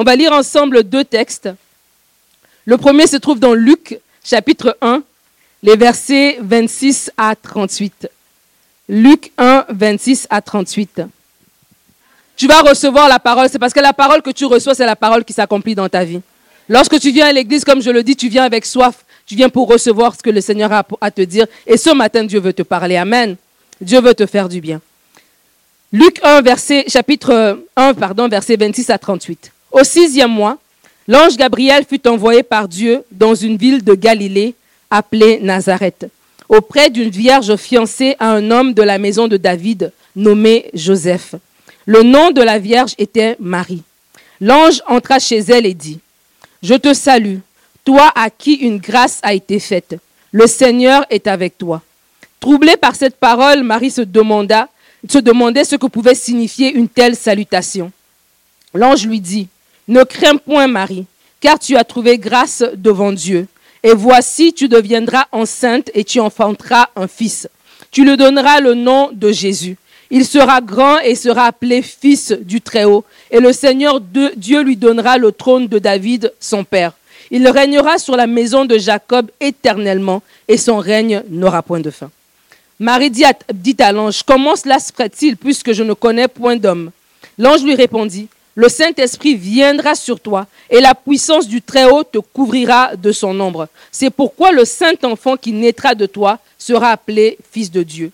On va lire ensemble deux textes. Le premier se trouve dans Luc, chapitre 1, les versets 26 à 38. Luc 1, 26 à 38. Tu vas recevoir la parole, c'est parce que la parole que tu reçois, c'est la parole qui s'accomplit dans ta vie. Lorsque tu viens à l'église, comme je le dis, tu viens avec soif, tu viens pour recevoir ce que le Seigneur a à te dire. Et ce matin, Dieu veut te parler. Amen. Dieu veut te faire du bien. Luc 1, verset, chapitre 1, pardon, verset 26 à 38. Au sixième mois, l'ange Gabriel fut envoyé par Dieu dans une ville de Galilée appelée Nazareth, auprès d'une vierge fiancée à un homme de la maison de David nommé Joseph. Le nom de la vierge était Marie. L'ange entra chez elle et dit, Je te salue, toi à qui une grâce a été faite. Le Seigneur est avec toi. Troublée par cette parole, Marie se demanda, se demandait ce que pouvait signifier une telle salutation. L'ange lui dit, Ne crains point, Marie, car tu as trouvé grâce devant Dieu. Et voici, tu deviendras enceinte et tu enfanteras un fils. Tu lui donneras le nom de Jésus. Il sera grand et sera appelé fils du Très-Haut. Et le Seigneur Dieu lui donnera le trône de David, son père. Il régnera sur la maison de Jacob éternellement et son règne n'aura point de fin. Marie dit à, l'ange, comment cela se ferait-il puisque je ne connais point d'homme? L'ange lui répondit, le Saint-Esprit viendra sur toi et la puissance du Très-Haut te couvrira de son ombre. C'est pourquoi le Saint-Enfant qui naîtra de toi sera appelé Fils de Dieu.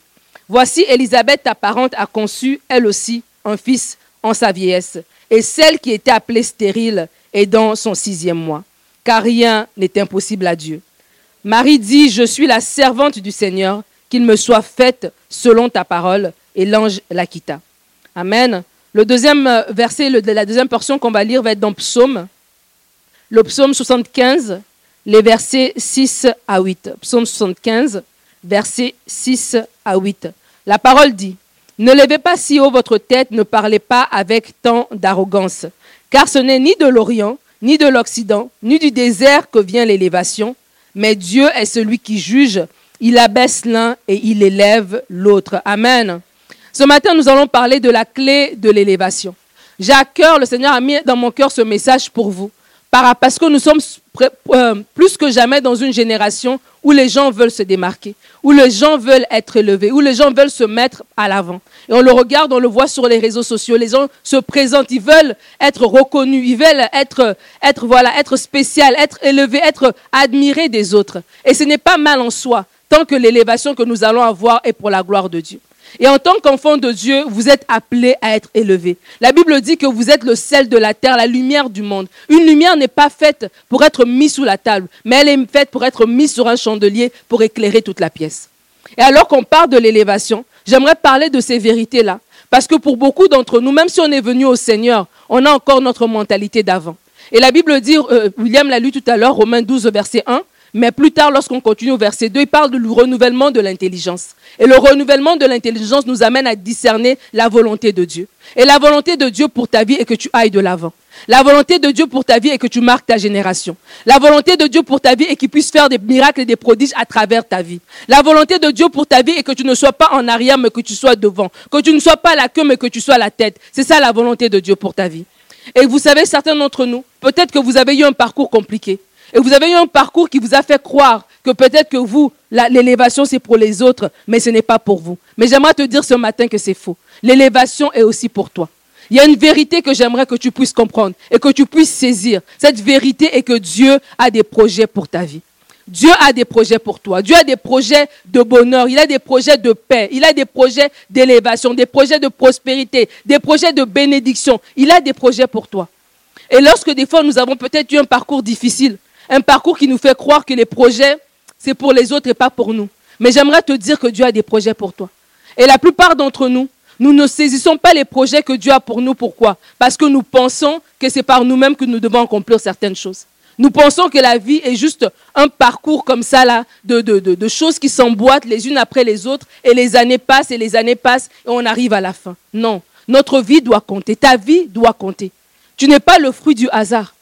Voici Élisabeth, ta parente, a conçu, elle aussi, un fils en sa vieillesse. Et celle qui était appelée stérile est dans son sixième mois. Car rien n'est impossible à Dieu. Marie dit, je suis la servante du Seigneur, qu'il me soit fait selon ta parole. Et l'ange la quitta. Amen. Le deuxième euh, verset, la deuxième portion qu'on va lire va être dans Psaume. Le psaume 75, les versets 6 à 8. Psaume 75, versets 6 à 8. La parole dit, Ne levez pas si haut votre tête, ne parlez pas avec tant d'arrogance, car ce n'est ni de l'Orient, ni de l'Occident, ni du désert que vient l'élévation, mais Dieu est celui qui juge, il abaisse l'un et il élève l'autre. Amen. Ce matin, nous allons parler de la clé de l'élévation. J'ai à cœur, le Seigneur a mis dans mon cœur ce message pour vous, parce que nous sommes euh, plus que jamais dans une génération où les gens veulent se démarquer, où les gens veulent être élevés, où les gens veulent se mettre à l'avant. Et on le regarde, on le voit sur les réseaux sociaux, les gens se présentent, ils veulent être reconnus, ils veulent être, voilà, être spécial, être élevés, être admirés des autres. Et ce n'est pas mal en soi, tant que l'élévation que nous allons avoir est pour la gloire de Dieu. Et en tant qu'enfant de Dieu, vous êtes appelé à être élevé. La Bible dit que vous êtes le sel de la terre, la lumière du monde. Une lumière n'est pas faite pour être mise sous la table, mais elle est faite pour être mise sur un chandelier pour éclairer toute la pièce. Et alors qu'on parle de l'élévation, j'aimerais parler de ces vérités-là. Parce que pour beaucoup d'entre nous, même si on est venu au Seigneur, on a encore notre mentalité d'avant. Et la Bible dit, euh, William l'a lu tout à l'heure, Romains 12, verset 1, mais plus tard, lorsqu'on continue au verset 2, il parle du renouvellement de l'intelligence. Et le renouvellement de l'intelligence nous amène à discerner la volonté de Dieu. Et la volonté de Dieu pour ta vie est que tu ailles de l'avant. La volonté de Dieu pour ta vie est que tu marques ta génération. La volonté de Dieu pour ta vie est qu'il puisse faire des miracles et des prodiges à travers ta vie. La volonté de Dieu pour ta vie est que tu ne sois pas en arrière, mais que tu sois devant. Que tu ne sois pas la queue, mais que tu sois la tête. C'est ça la volonté de Dieu pour ta vie. Et vous savez, certains d'entre nous, peut-être que vous avez eu un parcours compliqué. Et vous avez eu un parcours qui vous a fait croire que peut-être que vous, l'élévation, c'est pour les autres, mais ce n'est pas pour vous. Mais j'aimerais te dire ce matin que c'est faux. L'élévation est aussi pour toi. Il y a une vérité que j'aimerais que tu puisses comprendre et que tu puisses saisir. Cette vérité est que Dieu a des projets pour ta vie. Dieu a des projets pour toi. Dieu a des projets de bonheur. Il a des projets de paix. Il a des projets d'élévation, des projets de prospérité, des projets de bénédiction. Il a des projets pour toi. Et lorsque des fois nous avons peut-être eu un parcours difficile, un parcours qui nous fait croire que les projets, c'est pour les autres et pas pour nous. Mais j'aimerais te dire que Dieu a des projets pour toi. Et la plupart d'entre nous, nous ne saisissons pas les projets que Dieu a pour nous. Pourquoi? Parce que nous pensons que c'est par nous-mêmes que nous devons accomplir certaines choses. Nous pensons que la vie est juste un parcours comme ça, là, de, de, de choses qui s'emboîtent les unes après les autres, et les années passent, et les années passent, et on arrive à la fin. Non, notre vie doit compter, ta vie doit compter. Tu n'es pas le fruit du hasard.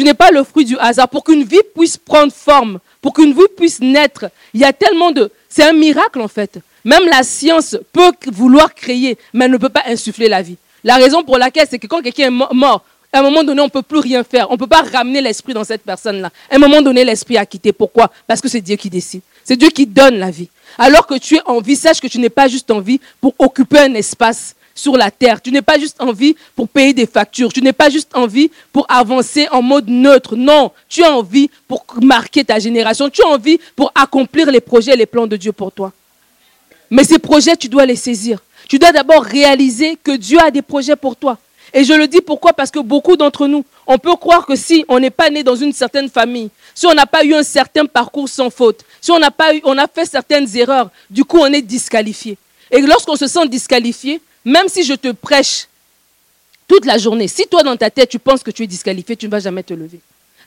Tu n'es pas le fruit du hasard. Pour qu'une vie puisse prendre forme, pour qu'une vie puisse naître, il y a tellement de... C'est un miracle en fait. Même la science peut vouloir créer, mais elle ne peut pas insuffler la vie. La raison pour laquelle, c'est que quand quelqu'un est mort, à un moment donné, on ne peut plus rien faire. On ne peut pas ramener l'esprit dans cette personne-là. À un moment donné, l'esprit a quitté. Pourquoi? Parce que c'est Dieu qui décide. C'est Dieu qui donne la vie. Alors que tu es en vie, sache que tu n'es pas juste en vie pour occuper un espace sur la terre. Tu n'es pas juste en vie pour payer des factures. Tu n'es pas juste en vie pour avancer en mode neutre. Non, tu as envie pour marquer ta génération. Tu as envie pour accomplir les projets et les plans de Dieu pour toi. Mais ces projets, tu dois les saisir. Tu dois d'abord réaliser que Dieu a des projets pour toi. Et je le dis pourquoi? Parce que beaucoup d'entre nous, on peut croire que si on n'est pas né dans une certaine famille, si on n'a pas eu un certain parcours sans faute, si on n'a pas eu, on a fait certaines erreurs, du coup on est disqualifié. Et lorsqu'on se sent disqualifié, même si je te prêche toute la journée, si toi dans ta tête tu penses que tu es disqualifié, tu ne vas jamais te lever.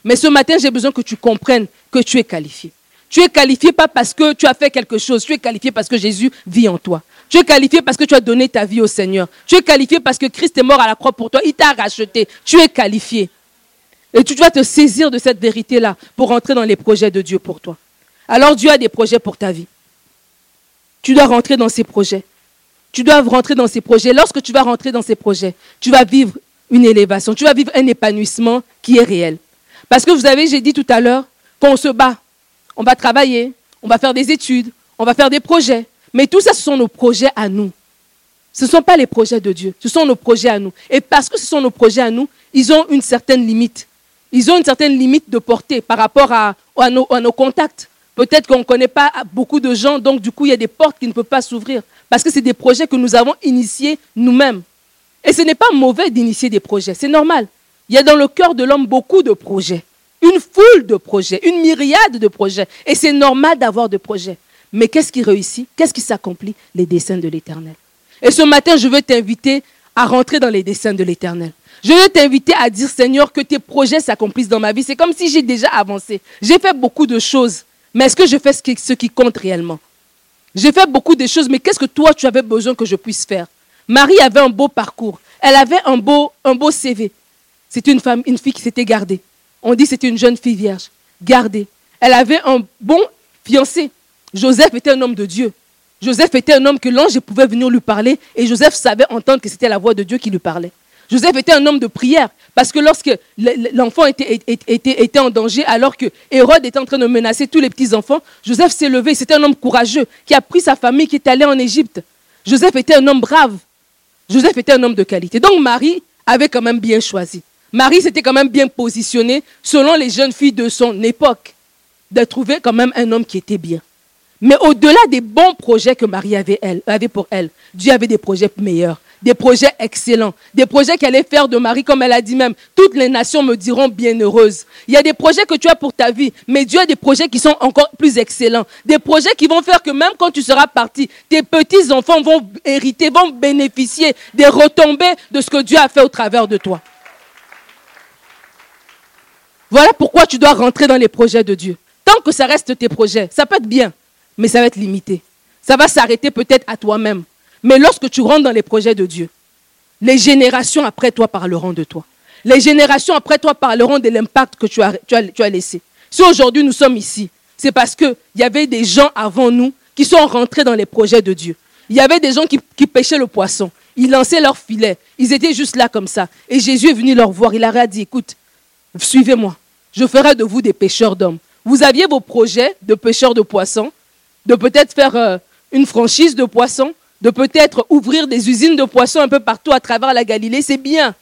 Mais ce matin, j'ai besoin que tu comprennes que tu es qualifié. Tu es qualifié pas parce que tu as fait quelque chose, tu es qualifié parce que Jésus vit en toi. Tu es qualifié parce que tu as donné ta vie au Seigneur. Tu es qualifié parce que Christ est mort à la croix pour toi. Il t'a racheté. Tu es qualifié. Et tu dois te saisir de cette vérité-là pour rentrer dans les projets de Dieu pour toi. Alors Dieu a des projets pour ta vie. Tu dois rentrer dans ces projets. Tu dois rentrer dans ces projets. Lorsque tu vas rentrer dans ces projets, tu vas vivre une élévation. Tu vas vivre un épanouissement qui est réel. Parce que vous savez, j'ai dit tout à l'heure qu'on se bat. On va travailler, on va faire des études, on va faire des projets. Mais tout ça, ce sont nos projets à nous. Ce ne sont pas les projets de Dieu, ce sont nos projets à nous. Et parce que ce sont nos projets à nous, ils ont une certaine limite. Ils ont une certaine limite de portée par rapport à, à nos contacts. Peut-être qu'on ne connaît pas beaucoup de gens, donc du coup, il y a des portes qui ne peuvent pas s'ouvrir. Parce que c'est des projets que nous avons initiés nous-mêmes. Et ce n'est pas mauvais d'initier des projets, c'est normal. Il y a dans le cœur de l'homme beaucoup de projets, une foule de projets, une myriade de projets. Et c'est normal d'avoir des projets. Mais qu'est-ce qui réussit? Qu'est-ce qui s'accomplit? Les desseins de l'Éternel. Et ce matin, je veux t'inviter à rentrer dans les desseins de l'Éternel. Je veux t'inviter à dire, Seigneur, que tes projets s'accomplissent dans ma vie. C'est comme si j'ai déjà avancé. J'ai fait beaucoup de choses. Mais est-ce que je fais ce qui, compte réellement? J'ai fait beaucoup de choses, mais qu'est-ce que toi, tu avais besoin que je puisse faire? Marie avait un beau parcours. Elle avait un beau, un beau CV. C'était une femme, une fille qui s'était gardée. On dit que c'était une jeune fille vierge, gardée. Elle avait un bon fiancé. Joseph était un homme de Dieu. Joseph était un homme que l'ange pouvait venir lui parler et Joseph savait entendre que c'était la voix de Dieu qui lui parlait. Joseph était un homme de prière parce que lorsque l'enfant était, en danger, alors que Hérode était en train de menacer tous les petits-enfants, Joseph s'est levé. C'était un homme courageux qui a pris sa famille, qui est allé en Égypte. Joseph était un homme brave. Joseph était un homme de qualité. Donc Marie avait quand même bien choisi. Marie s'était quand même bien positionnée selon les jeunes filles de son époque, de trouver quand même un homme qui était bien. Mais au-delà des bons projets que Marie avait pour elle, Dieu avait des projets meilleurs, des projets excellents, des projets qu'elle allait faire de Marie, comme elle a dit même, toutes les nations me diront bienheureuse. Il y a des projets que tu as pour ta vie, mais Dieu a des projets qui sont encore plus excellents. Des projets qui vont faire que même quand tu seras parti, tes petits-enfants vont hériter, vont bénéficier des retombées de ce que Dieu a fait au travers de toi. Voilà pourquoi tu dois rentrer dans les projets de Dieu. Tant que ça reste tes projets, ça peut être bien mais ça va être limité. Ça va s'arrêter peut-être à toi-même. Mais lorsque tu rentres dans les projets de Dieu, les générations après toi parleront de toi. Les générations après toi parleront de l'impact que tu as, laissé. Si aujourd'hui nous sommes ici, c'est parce qu'il y avait des gens avant nous qui sont rentrés dans les projets de Dieu. Il y avait des gens qui, qui pêchaient le poisson. Ils lançaient leur filet. Ils étaient juste là comme ça. Et Jésus est venu leur voir. Il leur a dit, écoute, suivez-moi. Je ferai de vous des pêcheurs d'hommes. Vous aviez vos projets de pêcheurs de poissons de peut-être faire euh, une franchise de poissons, de peut-être ouvrir des usines de poissons un peu partout à travers la Galilée, c'est bien.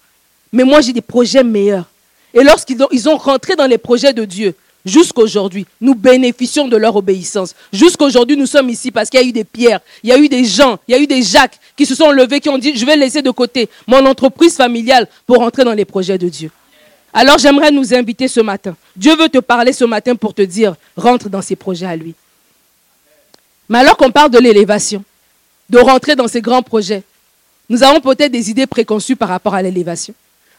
Mais moi, j'ai des projets meilleurs. Et lorsqu'ils ont, ils rentré dans les projets de Dieu, jusqu'aujourd'hui, nous bénéficions de leur obéissance. Jusqu'aujourd'hui, nous sommes ici parce qu'il y a eu des pierres, il y a eu des gens, il y a eu des Jacques qui se sont levés, qui ont dit, je vais laisser de côté mon entreprise familiale pour rentrer dans les projets de Dieu. Alors j'aimerais nous inviter ce matin. Dieu veut te parler ce matin pour te dire, rentre dans ces projets à lui. Mais alors qu'on parle de l'élévation, de rentrer dans ces grands projets, nous avons peut-être des idées préconçues par rapport à l'élévation.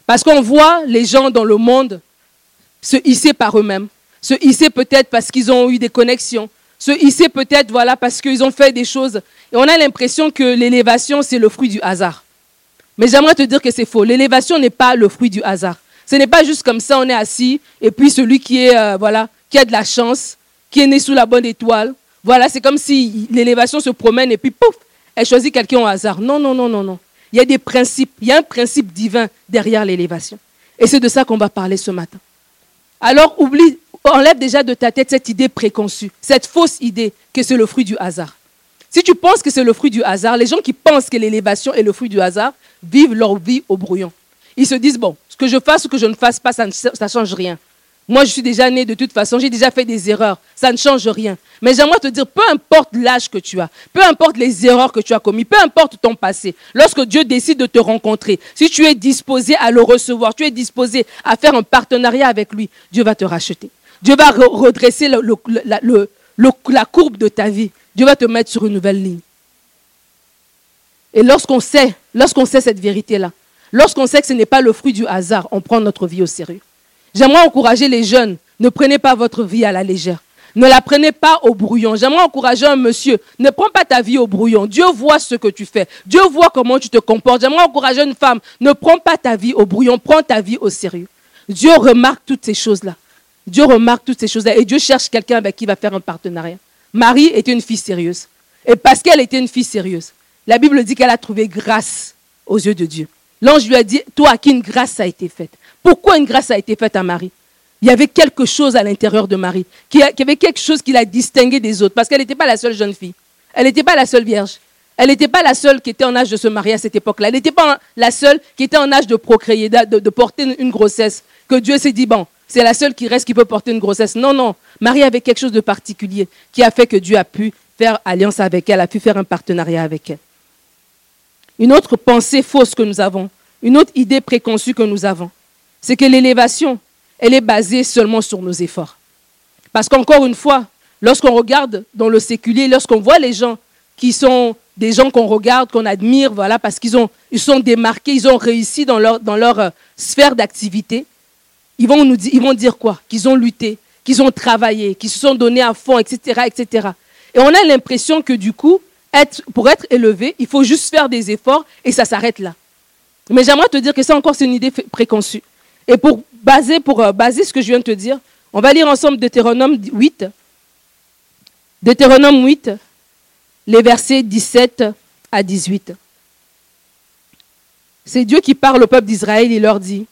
Parce qu'on voit les gens dans le monde se hisser par eux-mêmes, se hisser peut-être parce qu'ils ont eu des connexions, se hisser peut-être voilà, parce qu'ils ont fait des choses. Et on a l'impression que l'élévation, c'est le fruit du hasard. Mais j'aimerais te dire que c'est faux. L'élévation n'est pas le fruit du hasard. Ce n'est pas juste comme ça, on est assis, et puis celui qui, est, euh, voilà, qui a de la chance, qui est né sous la bonne étoile, voilà, c'est comme si l'élévation se promène et puis pouf, elle choisit quelqu'un au hasard. Non, non, non, non, non. Il y a des principes, il y a un principe divin derrière l'élévation. Et c'est de ça qu'on va parler ce matin. Alors oublie, enlève déjà de ta tête cette idée préconçue, cette fausse idée que c'est le fruit du hasard. Si tu penses que c'est le fruit du hasard, les gens qui pensent que l'élévation est le fruit du hasard vivent leur vie au brouillon. Ils se disent, bon, ce que je fasse ou que je ne fasse pas, ça ne change rien. Moi, je suis déjà né de toute façon, j'ai déjà fait des erreurs. Ça ne change rien. Mais j'aimerais te dire, peu importe l'âge que tu as, peu importe les erreurs que tu as commises, peu importe ton passé, lorsque Dieu décide de te rencontrer, si tu es disposé à le recevoir, tu es disposé à faire un partenariat avec lui, Dieu va te racheter. Dieu va redresser la courbe de ta vie. Dieu va te mettre sur une nouvelle ligne. Et lorsqu'on sait, lorsqu'on sait cette vérité-là, lorsqu'on sait que ce n'est pas le fruit du hasard, on prend notre vie au sérieux. J'aimerais encourager les jeunes, ne prenez pas votre vie à la légère. Ne la prenez pas au brouillon. J'aimerais encourager un monsieur, ne prends pas ta vie au brouillon. Dieu voit ce que tu fais. Dieu voit comment tu te comportes. J'aimerais encourager une femme, ne prends pas ta vie au brouillon, prends ta vie au sérieux. Dieu remarque toutes ces choses-là. Dieu remarque toutes ces choses-là. Et Dieu cherche quelqu'un avec qui il va faire un partenariat. Marie était une fille sérieuse. Et parce qu'elle était une fille sérieuse, la Bible dit qu'elle a trouvé grâce aux yeux de Dieu. L'ange lui a dit, toi à qui une grâce a été faite. Pourquoi une grâce a été faite à Marie? Il y avait quelque chose à l'intérieur de Marie, qui, avait quelque chose qui l'a distinguée des autres, parce qu'elle n'était pas la seule jeune fille. Elle n'était pas la seule vierge. Elle n'était pas la seule qui était en âge de se marier à cette époque-là. Elle n'était pas la seule qui était en âge de procréer, de, porter une grossesse. Que Dieu s'est dit, bon, c'est la seule qui reste qui peut porter une grossesse. Non, non. Marie avait quelque chose de particulier qui a fait que Dieu a pu faire alliance avec elle, a pu faire un partenariat avec elle. Une autre pensée fausse que nous avons, une autre idée préconçue que nous avons, c'est que l'élévation, elle est basée seulement sur nos efforts. Parce qu'encore une fois, lorsqu'on regarde dans le séculier, lorsqu'on voit les gens qui sont des gens qu'on regarde, qu'on admire, voilà, parce qu'ils ils sont démarqués, ils ont réussi dans leur, dans leur euh, sphère d'activité, ils vont, nous, ils vont dire quoi? Qu'ils ont lutté, qu'ils ont travaillé, qu'ils se sont donnés à fond, etc., etc. Et on a l'impression que du coup, pour être élevé, il faut juste faire des efforts et ça s'arrête là. Mais j'aimerais te dire que ça encore, c'est une idée préconçue. Et pour baser, pour euh, baser ce que je viens de te dire, on va lire ensemble Deutéronome 8. Deutéronome 8, les versets 17 à 18. C'est Dieu qui parle au peuple d'Israël, il leur dit,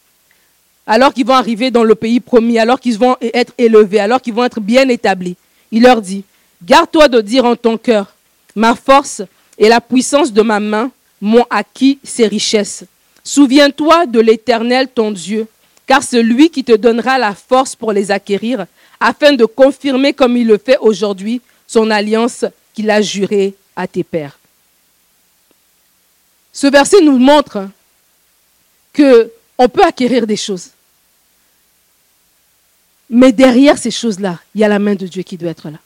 alors qu'ils vont arriver dans le pays promis, alors qu'ils vont être élevés, alors qu'ils vont être bien établis, il leur dit, garde-toi de dire en ton cœur, ma force et la puissance de ma main m'ont acquis ces richesses. Souviens-toi de l'Éternel, ton Dieu, car c'est lui qui te donnera la force pour les acquérir, afin de confirmer comme il le fait aujourd'hui son alliance qu'il a jurée à tes pères. Ce verset nous montre que on peut acquérir des choses. Mais derrière ces choses-là, il y a la main de Dieu qui doit être là.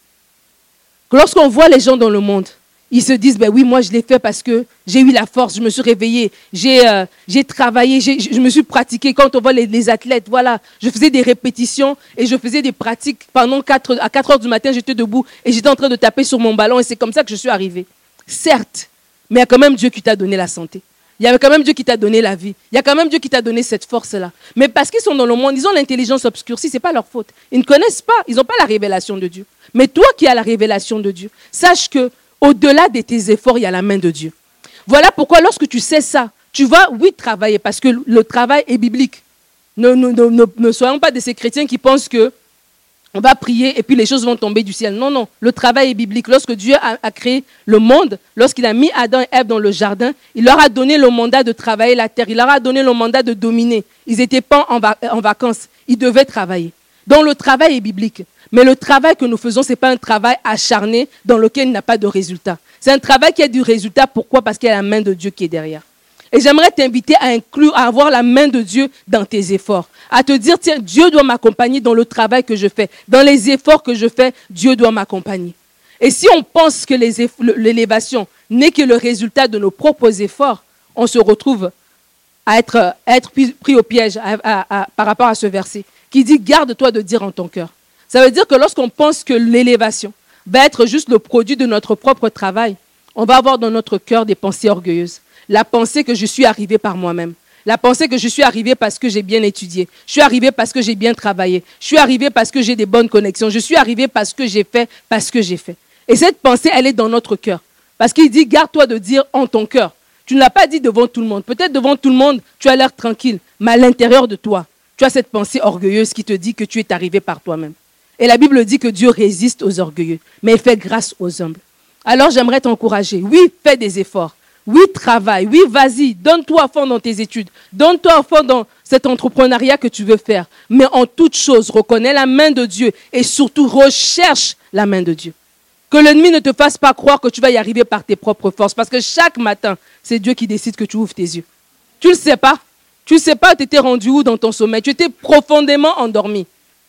Lorsqu'on voit les gens dans le monde, ils se disent, ben oui, moi je l'ai fait parce que j'ai eu la force, je me suis réveillé, j'ai euh, travaillé, je me suis pratiqué. Quand on voit les, athlètes, voilà, je faisais des répétitions et je faisais des pratiques pendant 4, à 4 heures du matin, j'étais debout et j'étais en train de taper sur mon ballon et c'est comme ça que je suis arrivé. Certes, mais il y a quand même Dieu qui t'a donné la santé. Il y a quand même Dieu qui t'a donné la vie. Il y a quand même Dieu qui t'a donné cette force-là. Mais parce qu'ils sont dans le monde, ils ont l'intelligence obscurcie, ce n'est pas leur faute. Ils ne connaissent pas, ils n'ont pas la révélation de Dieu. Mais toi qui as la révélation de Dieu, sache que au-delà de tes efforts, il y a la main de Dieu. Voilà pourquoi lorsque tu sais ça, tu vas, oui, travailler, parce que le travail est biblique. Ne, soyons pas de ces chrétiens qui pensent que on va prier et puis les choses vont tomber du ciel. Non, non, le travail est biblique. Lorsque Dieu a, créé le monde, lorsqu'il a mis Adam et Ève dans le jardin, il leur a donné le mandat de travailler la terre, il leur a donné le mandat de dominer. Ils n'étaient pas en, vacances, ils devaient travailler. Donc le travail est biblique. Mais le travail que nous faisons, ce n'est pas un travail acharné dans lequel il n'y a pas de résultat. C'est un travail qui a du résultat. Pourquoi? Parce qu'il y a la main de Dieu qui est derrière. Et j'aimerais t'inviter à inclure, à avoir la main de Dieu dans tes efforts. À te dire, tiens, Dieu doit m'accompagner dans le travail que je fais. Dans les efforts que je fais, Dieu doit m'accompagner. Et si on pense que l'élévation n'est que le résultat de nos propres efforts, on se retrouve à être, être pris au piège par rapport à ce verset qui dit Garde-toi de dire en ton cœur. Ça veut dire que lorsqu'on pense que l'élévation va être juste le produit de notre propre travail, on va avoir dans notre cœur des pensées orgueilleuses la pensée que je suis arrivé par moi-même. La pensée que je suis arrivé parce que j'ai bien étudié. Je suis arrivé parce que j'ai bien travaillé. Je suis arrivé parce que j'ai des bonnes connexions. Je suis arrivé parce que j'ai fait, parce que j'ai fait. Et cette pensée, elle est dans notre cœur. Parce qu'il dit, garde-toi de dire en ton cœur. Tu ne l'as pas dit devant tout le monde. Peut-être devant tout le monde, tu as l'air tranquille, mais à l'intérieur de toi, tu as cette pensée orgueilleuse qui te dit que tu es arrivé par toi-même. Et la Bible dit que Dieu résiste aux orgueilleux, mais il fait grâce aux humbles. Alors j'aimerais t'encourager. Oui, fais des efforts. Oui, travaille. Oui, vas-y. Donne-toi à fond dans tes études. Donne-toi à fond dans cet entrepreneuriat que tu veux faire. Mais en toute chose, reconnais la main de Dieu et surtout recherche la main de Dieu. Que l'ennemi ne te fasse pas croire que tu vas y arriver par tes propres forces. Parce que chaque matin, c'est Dieu qui décide que tu ouvres tes yeux. Tu ne le sais pas. Tu ne sais pas, tu étais rendu où dans ton sommeil? Tu étais profondément endormi.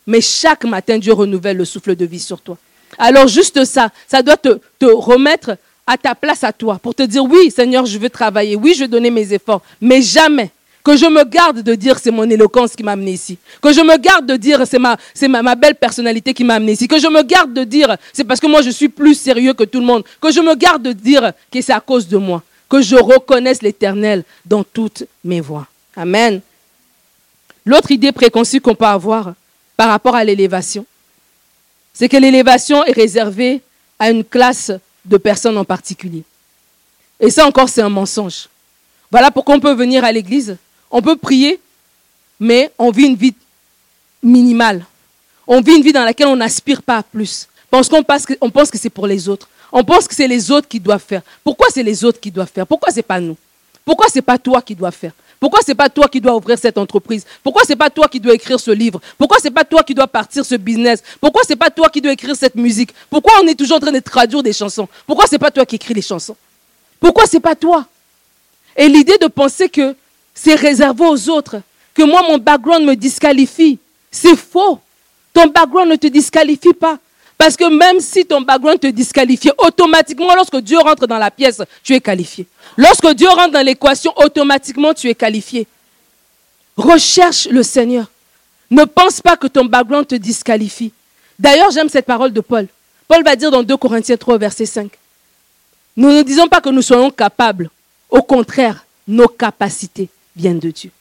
Mais chaque matin, Dieu renouvelle le souffle de vie sur toi. Alors juste ça, ça doit te, remettre à ta place à toi pour te dire oui, Seigneur, je veux travailler, oui, je veux donner mes efforts, mais jamais que je me garde de dire c'est mon éloquence qui m'a amené ici. Que je me garde de dire c'est ma, belle personnalité qui m'a amené ici. Que je me garde de dire c'est parce que moi je suis plus sérieux que tout le monde. Que je me garde de dire que c'est à cause de moi. Que je reconnaisse l'éternel dans toutes mes voies. Amen. L'autre idée préconçue qu'on peut avoir par rapport à l'élévation, c'est que l'élévation est réservée à une classe de personnes en particulier. Et ça encore, c'est un mensonge. Voilà pourquoi on peut venir à l'église, on peut prier, mais on vit une vie minimale. On vit une vie dans laquelle on n'aspire pas à plus. Parce qu'on pense que, pense que c'est pour les autres. On pense que c'est les autres qui doivent faire. Pourquoi c'est les autres qui doivent faire? Pourquoi ce n'est pas nous? Pourquoi ce n'est pas toi qui dois faire? Pourquoi ce n'est pas toi qui dois ouvrir cette entreprise? Pourquoi ce n'est pas toi qui dois écrire ce livre? Pourquoi ce n'est pas toi qui dois partir ce business? Pourquoi ce n'est pas toi qui dois écrire cette musique? Pourquoi on est toujours en train de traduire des chansons? Pourquoi ce n'est pas toi qui écris les chansons? Pourquoi ce n'est pas toi? Et l'idée de penser que c'est réservé aux autres, que moi mon background me disqualifie, c'est faux. Ton background ne te disqualifie pas. Parce que même si ton background te disqualifie, automatiquement, lorsque Dieu rentre dans la pièce, tu es qualifié. Lorsque Dieu rentre dans l'équation, automatiquement, tu es qualifié. Recherche le Seigneur. Ne pense pas que ton background te disqualifie. D'ailleurs, j'aime cette parole de Paul. Paul va dire dans 2 Corinthiens 3, verset 5. Nous ne disons pas que nous soyons capables. Au contraire, nos capacités viennent de Dieu.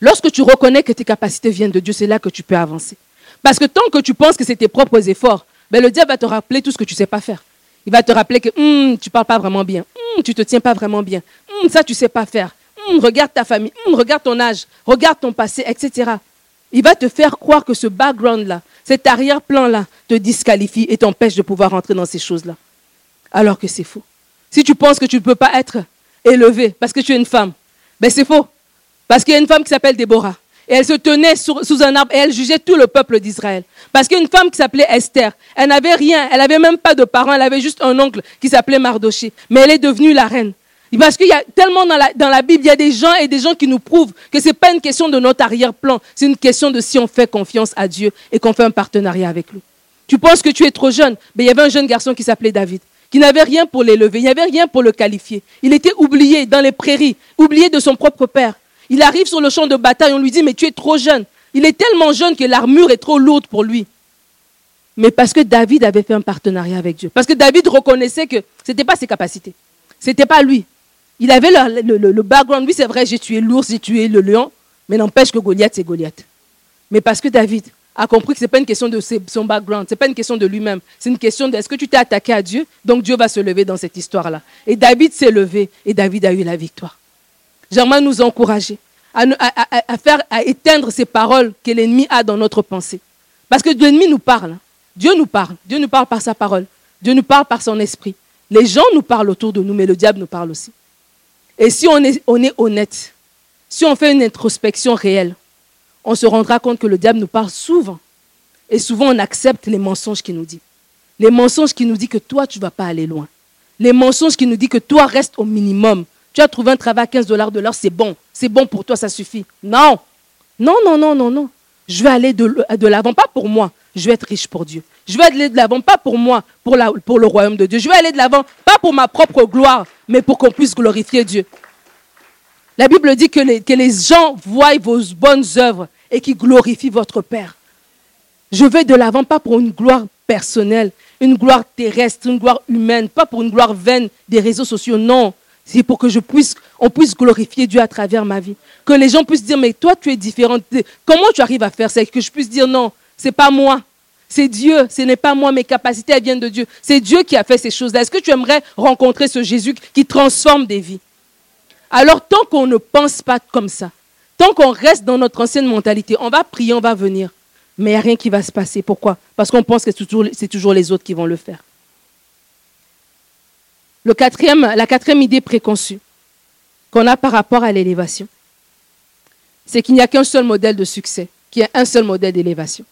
Lorsque tu reconnais que tes capacités viennent de Dieu, c'est là que tu peux avancer. Parce que tant que tu penses que c'est tes propres efforts, ben le diable va te rappeler tout ce que tu ne sais pas faire. Il va te rappeler que hum, tu ne parles pas vraiment bien, hum, tu ne te tiens pas vraiment bien, hum, ça tu ne sais pas faire, regarde ta famille, regarde ton âge, regarde ton passé, etc. Il va te faire croire que ce background-là, cet arrière-plan-là, te disqualifie et t'empêche de pouvoir entrer dans ces choses-là. Alors que c'est faux. Si tu penses que tu ne peux pas être élevé parce que tu es une femme, ben c'est faux. Parce qu'il y a une femme qui s'appelle Déborah. Et elle se tenait sous un arbre et elle jugeait tout le peuple d'Israël. Parce qu'une femme qui s'appelait Esther, elle n'avait rien, elle n'avait même pas de parents, elle avait juste un oncle qui s'appelait Mardoché. Mais elle est devenue la reine. Parce qu'il y a tellement dans la, dans la, Bible, il y a des gens et des gens qui nous prouvent que ce n'est pas une question de notre arrière-plan, c'est une question de si on fait confiance à Dieu et qu'on fait un partenariat avec lui. Tu penses que tu es trop jeune, mais il y avait un jeune garçon qui s'appelait David, qui n'avait rien pour l'élever, il n'y avait rien pour le qualifier. Il était oublié dans les prairies, oublié de son propre père. Il arrive sur le champ de bataille, on lui dit, mais tu es trop jeune. Il est tellement jeune que l'armure est trop lourde pour lui. Mais parce que David avait fait un partenariat avec Dieu. Parce que David reconnaissait que ce n'était pas ses capacités. Ce n'était pas lui. Il avait le, background. Oui, c'est vrai, j'ai tué l'ours, j'ai tué le lion. Mais n'empêche que Goliath, c'est Goliath. Mais parce que David a compris que ce n'est pas une question de son background, ce n'est pas une question de lui-même. C'est une question de est-ce que tu t'es attaqué à Dieu? Donc Dieu va se lever dans cette histoire-là. Et David s'est levé et David a eu la victoire. J'aimerais nous encourager à, faire, à éteindre ces paroles que l'ennemi a dans notre pensée. Parce que l'ennemi nous parle. Dieu nous parle. Dieu nous parle par sa parole. Dieu nous parle par son esprit. Les gens nous parlent autour de nous, mais le diable nous parle aussi. Et si on est, on est honnête, si on fait une introspection réelle, on se rendra compte que le diable nous parle souvent. Et souvent, on accepte les mensonges qu'il nous dit. Les mensonges qui nous disent que toi, tu ne vas pas aller loin. Les mensonges qui nous disent que toi, reste au minimum. Tu as trouvé un travail à 15 dollars de l'heure, c'est bon. C'est bon pour toi, ça suffit. Non. Non, non, non, non, non. Je vais aller de, l'avant, pas pour moi. Je vais être riche pour Dieu. Je vais aller de l'avant, pas pour moi, pour, le royaume de Dieu. Je vais aller de l'avant, pas pour ma propre gloire, mais pour qu'on puisse glorifier Dieu. La Bible dit que les, que les gens voient vos bonnes œuvres et qu'ils glorifient votre Père. Je vais de l'avant, pas pour une gloire personnelle, une gloire terrestre, une gloire humaine, pas pour une gloire vaine des réseaux sociaux, non. C'est pour que je puisse, on puisse glorifier Dieu à travers ma vie. Que les gens puissent dire, mais toi, tu es différente. Comment tu arrives à faire ça? Que je puisse dire, non, c'est pas moi. C'est Dieu, ce n'est pas moi, mes capacités, viennent de Dieu. C'est Dieu qui a fait ces choses-là. Est-ce que tu aimerais rencontrer ce Jésus qui transforme des vies? Alors tant qu'on ne pense pas comme ça, tant qu'on reste dans notre ancienne mentalité, on va prier, on va venir, mais il n'y a rien qui va se passer. Pourquoi? Parce qu'on pense que c'est toujours, les autres qui vont le faire. La quatrième idée préconçue qu'on a par rapport à l'élévation, c'est qu'il n'y a qu'un seul modèle de succès, qui est un seul modèle d'élévation.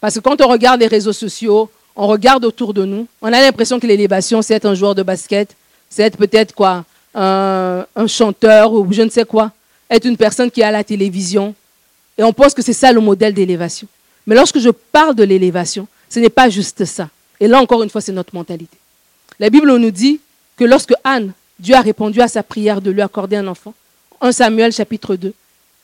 Parce que quand on regarde les réseaux sociaux, on regarde autour de nous, on a l'impression que l'élévation, c'est être un joueur de basket, c'est être peut-être quoi, un, chanteur ou je ne sais quoi, être une personne qui est à la télévision. Et on pense que c'est ça le modèle d'élévation. Mais lorsque je parle de l'élévation, ce n'est pas juste ça. Et là, encore une fois, c'est notre mentalité. La Bible nous dit que lorsque Anne, Dieu a répondu à sa prière de lui accorder un enfant, 1 Samuel chapitre 2,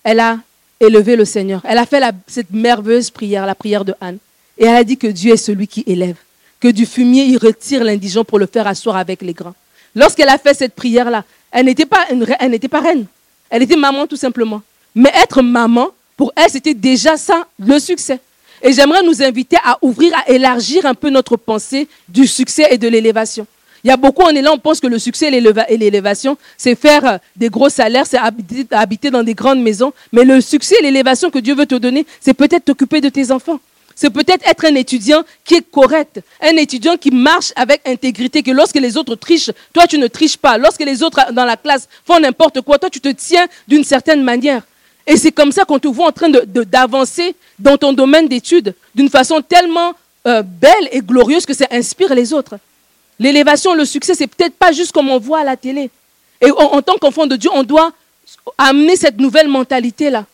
elle a élevé le Seigneur. Elle a fait cette merveilleuse prière, la prière de Anne. Et elle a dit que Dieu est celui qui élève, que du fumier il retire l'indigent pour le faire asseoir avec les grands. Lorsqu'elle a fait cette prière-là, elle n'était pas, elle n'était pas reine. Elle était maman tout simplement. Mais être maman, pour elle, c'était déjà ça, le succès. Et j'aimerais nous inviter à ouvrir, à élargir un peu notre pensée du succès et de l'élévation. Il y a beaucoup, est là, on pense que le succès et l'élévation, c'est faire euh, des gros salaires, c'est habiter dans des grandes maisons. Mais le succès et l'élévation que Dieu veut te donner, c'est peut-être t'occuper de tes enfants. C'est peut-être être un étudiant qui est correct, un étudiant qui marche avec intégrité, que lorsque les autres trichent, toi tu ne triches pas. Lorsque les autres dans la classe font n'importe quoi, toi tu te tiens d'une certaine manière. Et c'est comme ça qu'on te voit en train d'avancer dans ton domaine d'études d'une façon tellement euh, belle et glorieuse que ça inspire les autres. L'élévation, le succès, c'est peut-être pas juste comme on voit à la télé. Et en tant qu'enfant de Dieu, on doit amener cette nouvelle mentalité-là.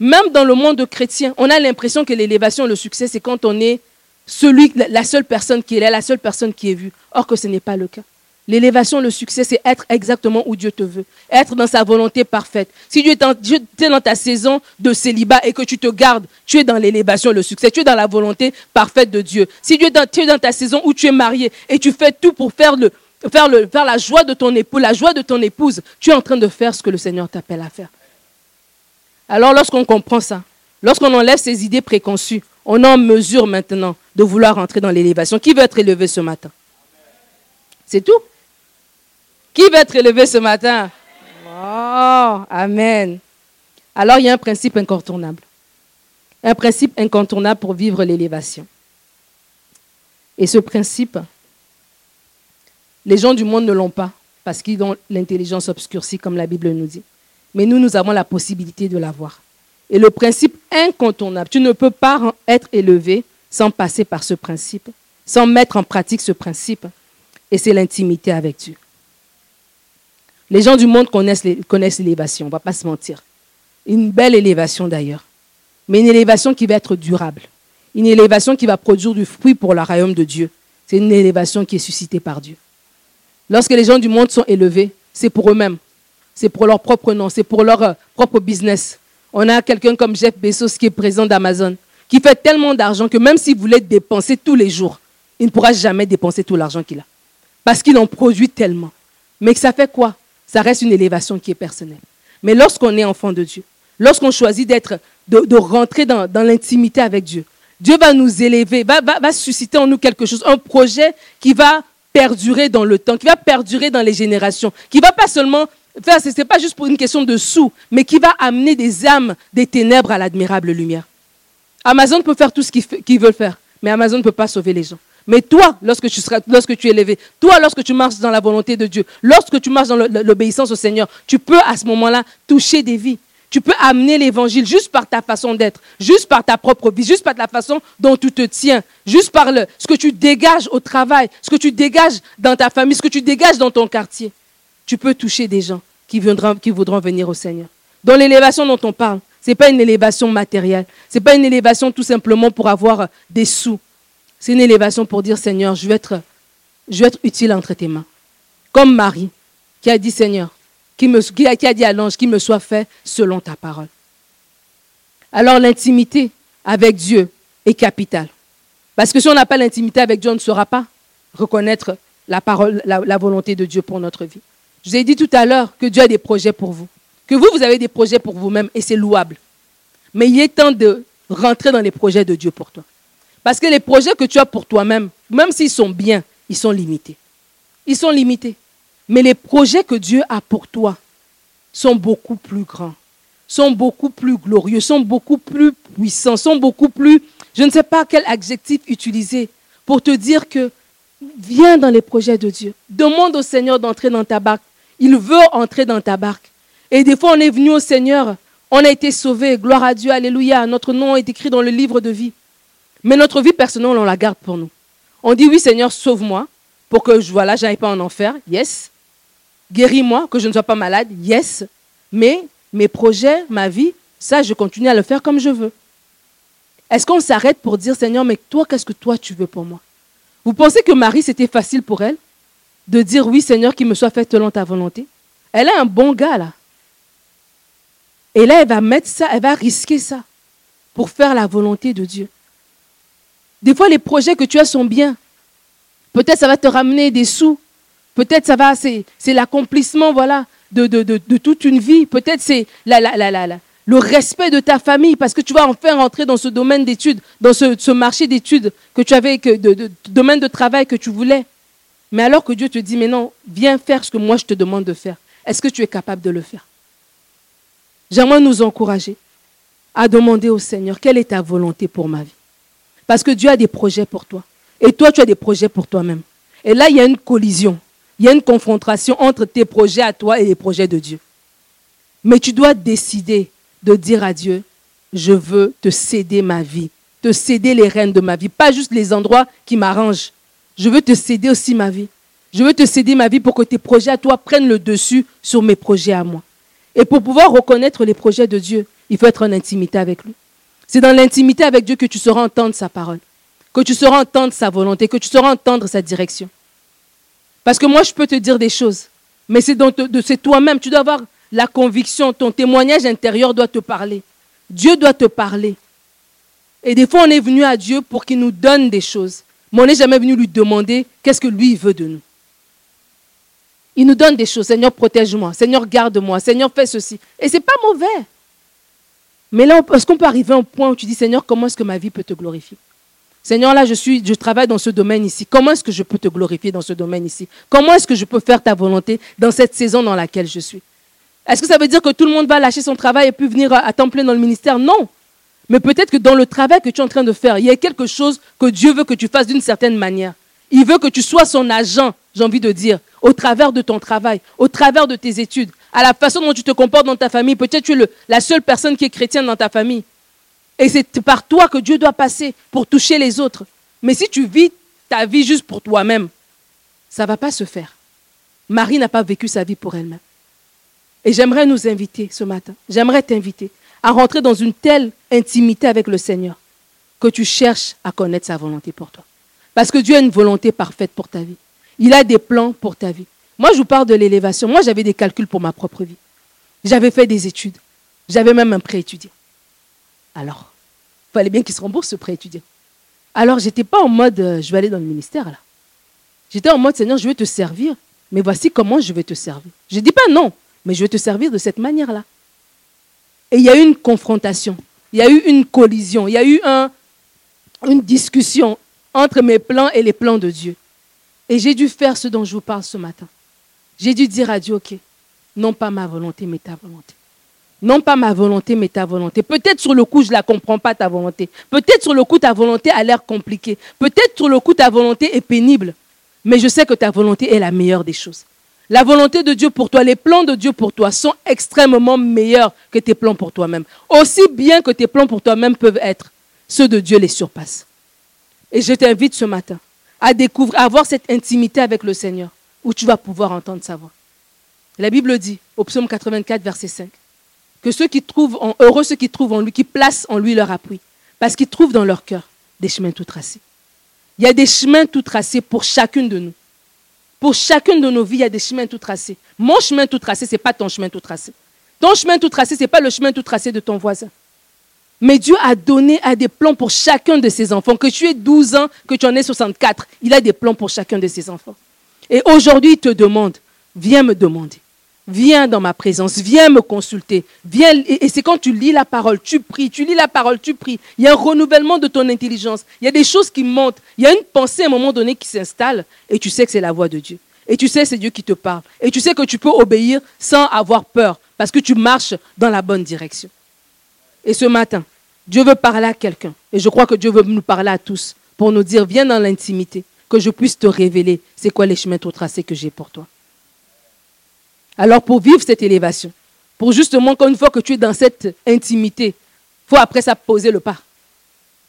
Même dans le monde chrétien, on a l'impression que l'élévation, le succès, c'est quand on est celui, la seule personne qui est là, la seule personne qui est vue. Or que ce n'est pas le cas. L'élévation, le succès, c'est être exactement où Dieu te veut, être dans sa volonté parfaite. Si Dieu est dans ta saison de célibat et que tu te gardes, tu es dans l'élévation, le succès, tu es dans la volonté parfaite de Dieu. Si tu es dans ta saison où tu es marié et tu fais tout pour faire, faire, le, faire la joie de ton époux, la joie de ton épouse, tu es en train de faire ce que le Seigneur t'appelle à faire. Alors lorsqu'on comprend ça, lorsqu'on enlève ces idées préconçues, on est en mesure maintenant de vouloir entrer dans l'élévation. Qui veut être élevé ce matin C'est tout. Qui veut être élevé ce matin? Oh, Amen. Alors il y a un principe incontournable. Un principe incontournable pour vivre l'élévation. Et ce principe, les gens du monde ne l'ont pas parce qu'ils ont l'intelligence obscurcie, comme la Bible nous dit mais nous, nous avons la possibilité de l'avoir. Et le principe incontournable, tu ne peux pas être élevé sans passer par ce principe, sans mettre en pratique ce principe, et c'est l'intimité avec Dieu. Les gens du monde connaissent l'élévation, on ne va pas se mentir. Une belle élévation d'ailleurs, mais une élévation qui va être durable, une élévation qui va produire du fruit pour le royaume de Dieu. C'est une élévation qui est suscitée par Dieu. Lorsque les gens du monde sont élevés, c'est pour eux-mêmes c'est pour leur propre nom, c'est pour leur euh, propre business. On a quelqu'un comme Jeff Bezos qui est président d'Amazon, qui fait tellement d'argent que même s'il voulait dépenser tous les jours, il ne pourra jamais dépenser tout l'argent qu'il a. Parce qu'il en produit tellement. Mais ça fait quoi? Ça reste une élévation qui est personnelle. Mais lorsqu'on est enfant de Dieu, lorsqu'on choisit d'être, de, rentrer dans, l'intimité avec Dieu, Dieu va nous élever, va, susciter en nous quelque chose, un projet qui va perdurer dans le temps, qui va perdurer dans les générations, qui va pas seulement ce n'est pas juste pour une question de sous, mais qui va amener des âmes des ténèbres à l'admirable lumière. Amazon peut faire tout ce qu'il veut faire, mais Amazon ne peut pas sauver les gens. Mais toi, lorsque tu, es élevé, toi, lorsque tu marches dans la volonté de Dieu, lorsque tu marches dans l'obéissance au Seigneur, tu peux à ce moment-là toucher des vies. Tu peux amener l'évangile juste par ta façon d'être, juste par ta propre vie, juste par la façon dont tu te tiens, juste par ce que tu dégages au travail, ce que tu dégages dans ta famille, ce que tu dégages dans ton quartier tu peux toucher des gens qui, qui voudront venir au Seigneur. Dans l'élévation dont on parle, ce n'est pas une élévation matérielle. Ce n'est pas une élévation tout simplement pour avoir des sous. C'est une élévation pour dire, Seigneur, je vais être, utile entre tes mains. Comme Marie, qui a dit, Seigneur, qui, me, qui a dit à l'ange, qu'il me soit fait selon ta parole. Alors l'intimité avec Dieu est capitale. Parce que si on n'a pas l'intimité avec Dieu, on ne saura pas reconnaître la, la volonté de Dieu pour notre vie. Je vous ai dit tout à l'heure que Dieu a des projets pour vous. Que vous, vous avez des projets pour vous-même et c'est louable. Mais il est temps de rentrer dans les projets de Dieu pour toi. Parce que les projets que tu as pour toi-même, même, s'ils sont bien, ils sont limités. Ils sont limités. Mais les projets que Dieu a pour toi, sont beaucoup plus grands, sont beaucoup plus glorieux, sont beaucoup plus puissants, sont beaucoup plus, je ne sais pas quel adjectif utiliser pour te dire que viens dans les projets de Dieu. Demande au Seigneur d'entrer dans ta barque. Il veut entrer dans ta barque. Et des fois, on est venu au Seigneur, on a été sauvé, gloire à Dieu, alléluia. Notre nom est écrit dans le livre de vie. Mais notre vie personnelle, on la garde pour nous. On dit oui, Seigneur, sauve-moi pour que je voilà, j'aille pas en enfer. Yes. Guéris-moi, que je ne sois pas malade. Yes. Mais mes projets, ma vie, ça, je continue à le faire comme je veux. Est-ce qu'on s'arrête pour dire, Seigneur, mais toi, qu'est-ce que toi tu veux pour moi? Vous pensez que Marie, c'était facile pour elle de dire, oui, Seigneur, qu'il me soit fait selon ta volonté? Elle a un bon gars, là. Et là, elle va mettre ça, elle va risquer ça pour faire la volonté de Dieu. Des fois, les projets que tu as sont bien. Peut-être ça va te ramener des sous. Peut-être ça va, c'est, l'accomplissement, voilà, de, toute une vie. Peut-être c'est la, la, la, le respect de ta famille, parce que tu vas enfin rentrer dans ce domaine d'études, dans ce, marché d'études que tu avais, que, de, domaine de travail que tu voulais. Mais alors que Dieu te dit, mais non, viens faire ce que moi je te demande de faire. Est-ce que tu es capable de le faire? J'aimerais nous encourager à demander au Seigneur, quelle est ta volonté pour ma vie? Parce que Dieu a des projets pour toi. Et toi, tu as des projets pour toi-même. Et là, il y a une collision. Il y a une confrontation entre tes projets à toi et les projets de Dieu. Mais tu dois décider de dire à Dieu, je veux te céder ma vie, te céder les rênes de ma vie, pas juste les endroits qui m'arrangent. Je veux te céder aussi ma vie. Je veux te céder ma vie pour que tes projets à toi prennent le dessus sur mes projets à moi. Et pour pouvoir reconnaître les projets de Dieu, il faut être en intimité avec lui. C'est dans l'intimité avec Dieu que tu sauras entendre sa parole, que tu sauras entendre sa volonté, que tu sauras entendre sa direction. Parce que moi, je peux te dire des choses, mais c'est toi-même. Tu dois avoir la conviction, ton témoignage intérieur doit te parler. Dieu doit te parler. Et des fois, on est venu à Dieu pour qu'il nous donne des choses. Mais on n'est jamais venu lui demander qu'est-ce que lui veut de nous. Il nous donne des choses. Seigneur, protège-moi. Seigneur, garde-moi. Seigneur, fais ceci. Et ce n'est pas mauvais. Mais là, est-ce qu'on peut arriver à un point où tu dis, Seigneur, comment est-ce que ma vie peut te glorifier? Seigneur, là, je, suis, je travaille dans ce domaine ici. Comment est-ce que je peux te glorifier dans ce domaine ici? Comment est-ce que je peux faire ta volonté dans cette saison dans laquelle je suis? Est-ce que ça veut dire que tout le monde va lâcher son travail et puis venir à temps plein dans le ministère? Non. Mais peut-être que dans le travail que tu es en train de faire, il y a quelque chose que Dieu veut que tu fasses d'une certaine manière. Il veut que tu sois son agent, j'ai envie de dire, au travers de ton travail, au travers de tes études, à la façon dont tu te comportes dans ta famille. Peut-être tu es la seule personne qui est chrétienne dans ta famille. Et c'est par toi que Dieu doit passer pour toucher les autres. Mais si tu vis ta vie juste pour toi-même, ça ne va pas se faire. Marie n'a pas vécu sa vie pour elle-même. Et j'aimerais nous inviter ce matin, j'aimerais t'inviter à rentrer dans une telle intimité avec le Seigneur que tu cherches à connaître sa volonté pour toi. Parce que Dieu a une volonté parfaite pour ta vie. Il a des plans pour ta vie. Moi, je vous parle de l'élévation. Moi, j'avais des calculs pour ma propre vie. J'avais fait des études. J'avais même un prêt étudiant. Alors, il fallait bien qu'il se rembourse ce prêt étudiant. Alors, je n'étais pas en mode euh, je vais aller dans le ministère là. J'étais en mode Seigneur, je vais te servir, mais voici comment je vais te servir. Je ne dis pas non, mais je vais te servir de cette manière-là. Et il y a eu une confrontation, il y a eu une collision, il y a eu un, une discussion entre mes plans et les plans de Dieu. Et j'ai dû faire ce dont je vous parle ce matin. J'ai dû dire à Dieu, ok, non pas ma volonté, mais ta volonté. Non pas ma volonté, mais ta volonté. Peut-être sur le coup, je ne la comprends pas, ta volonté. Peut-être sur le coup, ta volonté a l'air compliquée. Peut-être sur le coup, ta volonté est pénible. Mais je sais que ta volonté est la meilleure des choses. La volonté de Dieu pour toi, les plans de Dieu pour toi sont extrêmement meilleurs que tes plans pour toi-même. Aussi bien que tes plans pour toi-même peuvent être, ceux de Dieu les surpassent. Et je t'invite ce matin à découvrir, à avoir cette intimité avec le Seigneur, où tu vas pouvoir entendre sa voix. La Bible dit, au psaume 84, verset 5, que ceux qui trouvent en, heureux ceux qui trouvent en lui, qui placent en lui leur appui, parce qu'ils trouvent dans leur cœur des chemins tout tracés. Il y a des chemins tout tracés pour chacune de nous. Pour chacune de nos vies, il y a des chemins tout tracés. Mon chemin tout tracé, ce n'est pas ton chemin tout tracé. Ton chemin tout tracé, ce n'est pas le chemin tout tracé de ton voisin. Mais Dieu a donné à des plans pour chacun de ses enfants. Que tu aies 12 ans, que tu en aies 64, il a des plans pour chacun de ses enfants. Et aujourd'hui, il te demande, viens me demander. Viens dans ma présence, viens me consulter. Viens, et c'est quand tu lis la parole, tu pries, tu lis la parole, tu pries. Il y a un renouvellement de ton intelligence. Il y a des choses qui montent. Il y a une pensée à un moment donné qui s'installe et tu sais que c'est la voix de Dieu. Et tu sais c'est Dieu qui te parle. Et tu sais que tu peux obéir sans avoir peur. parce que tu marches dans la bonne direction. Et ce matin, Dieu veut parler à quelqu'un. Et je crois que Dieu veut nous parler à tous pour nous dire, viens dans l'intimité, que je puisse te révéler c'est quoi les chemins tout tracés que j'ai pour toi. Alors pour vivre cette élévation, pour justement qu'une fois que tu es dans cette intimité, faut après ça poser le pas.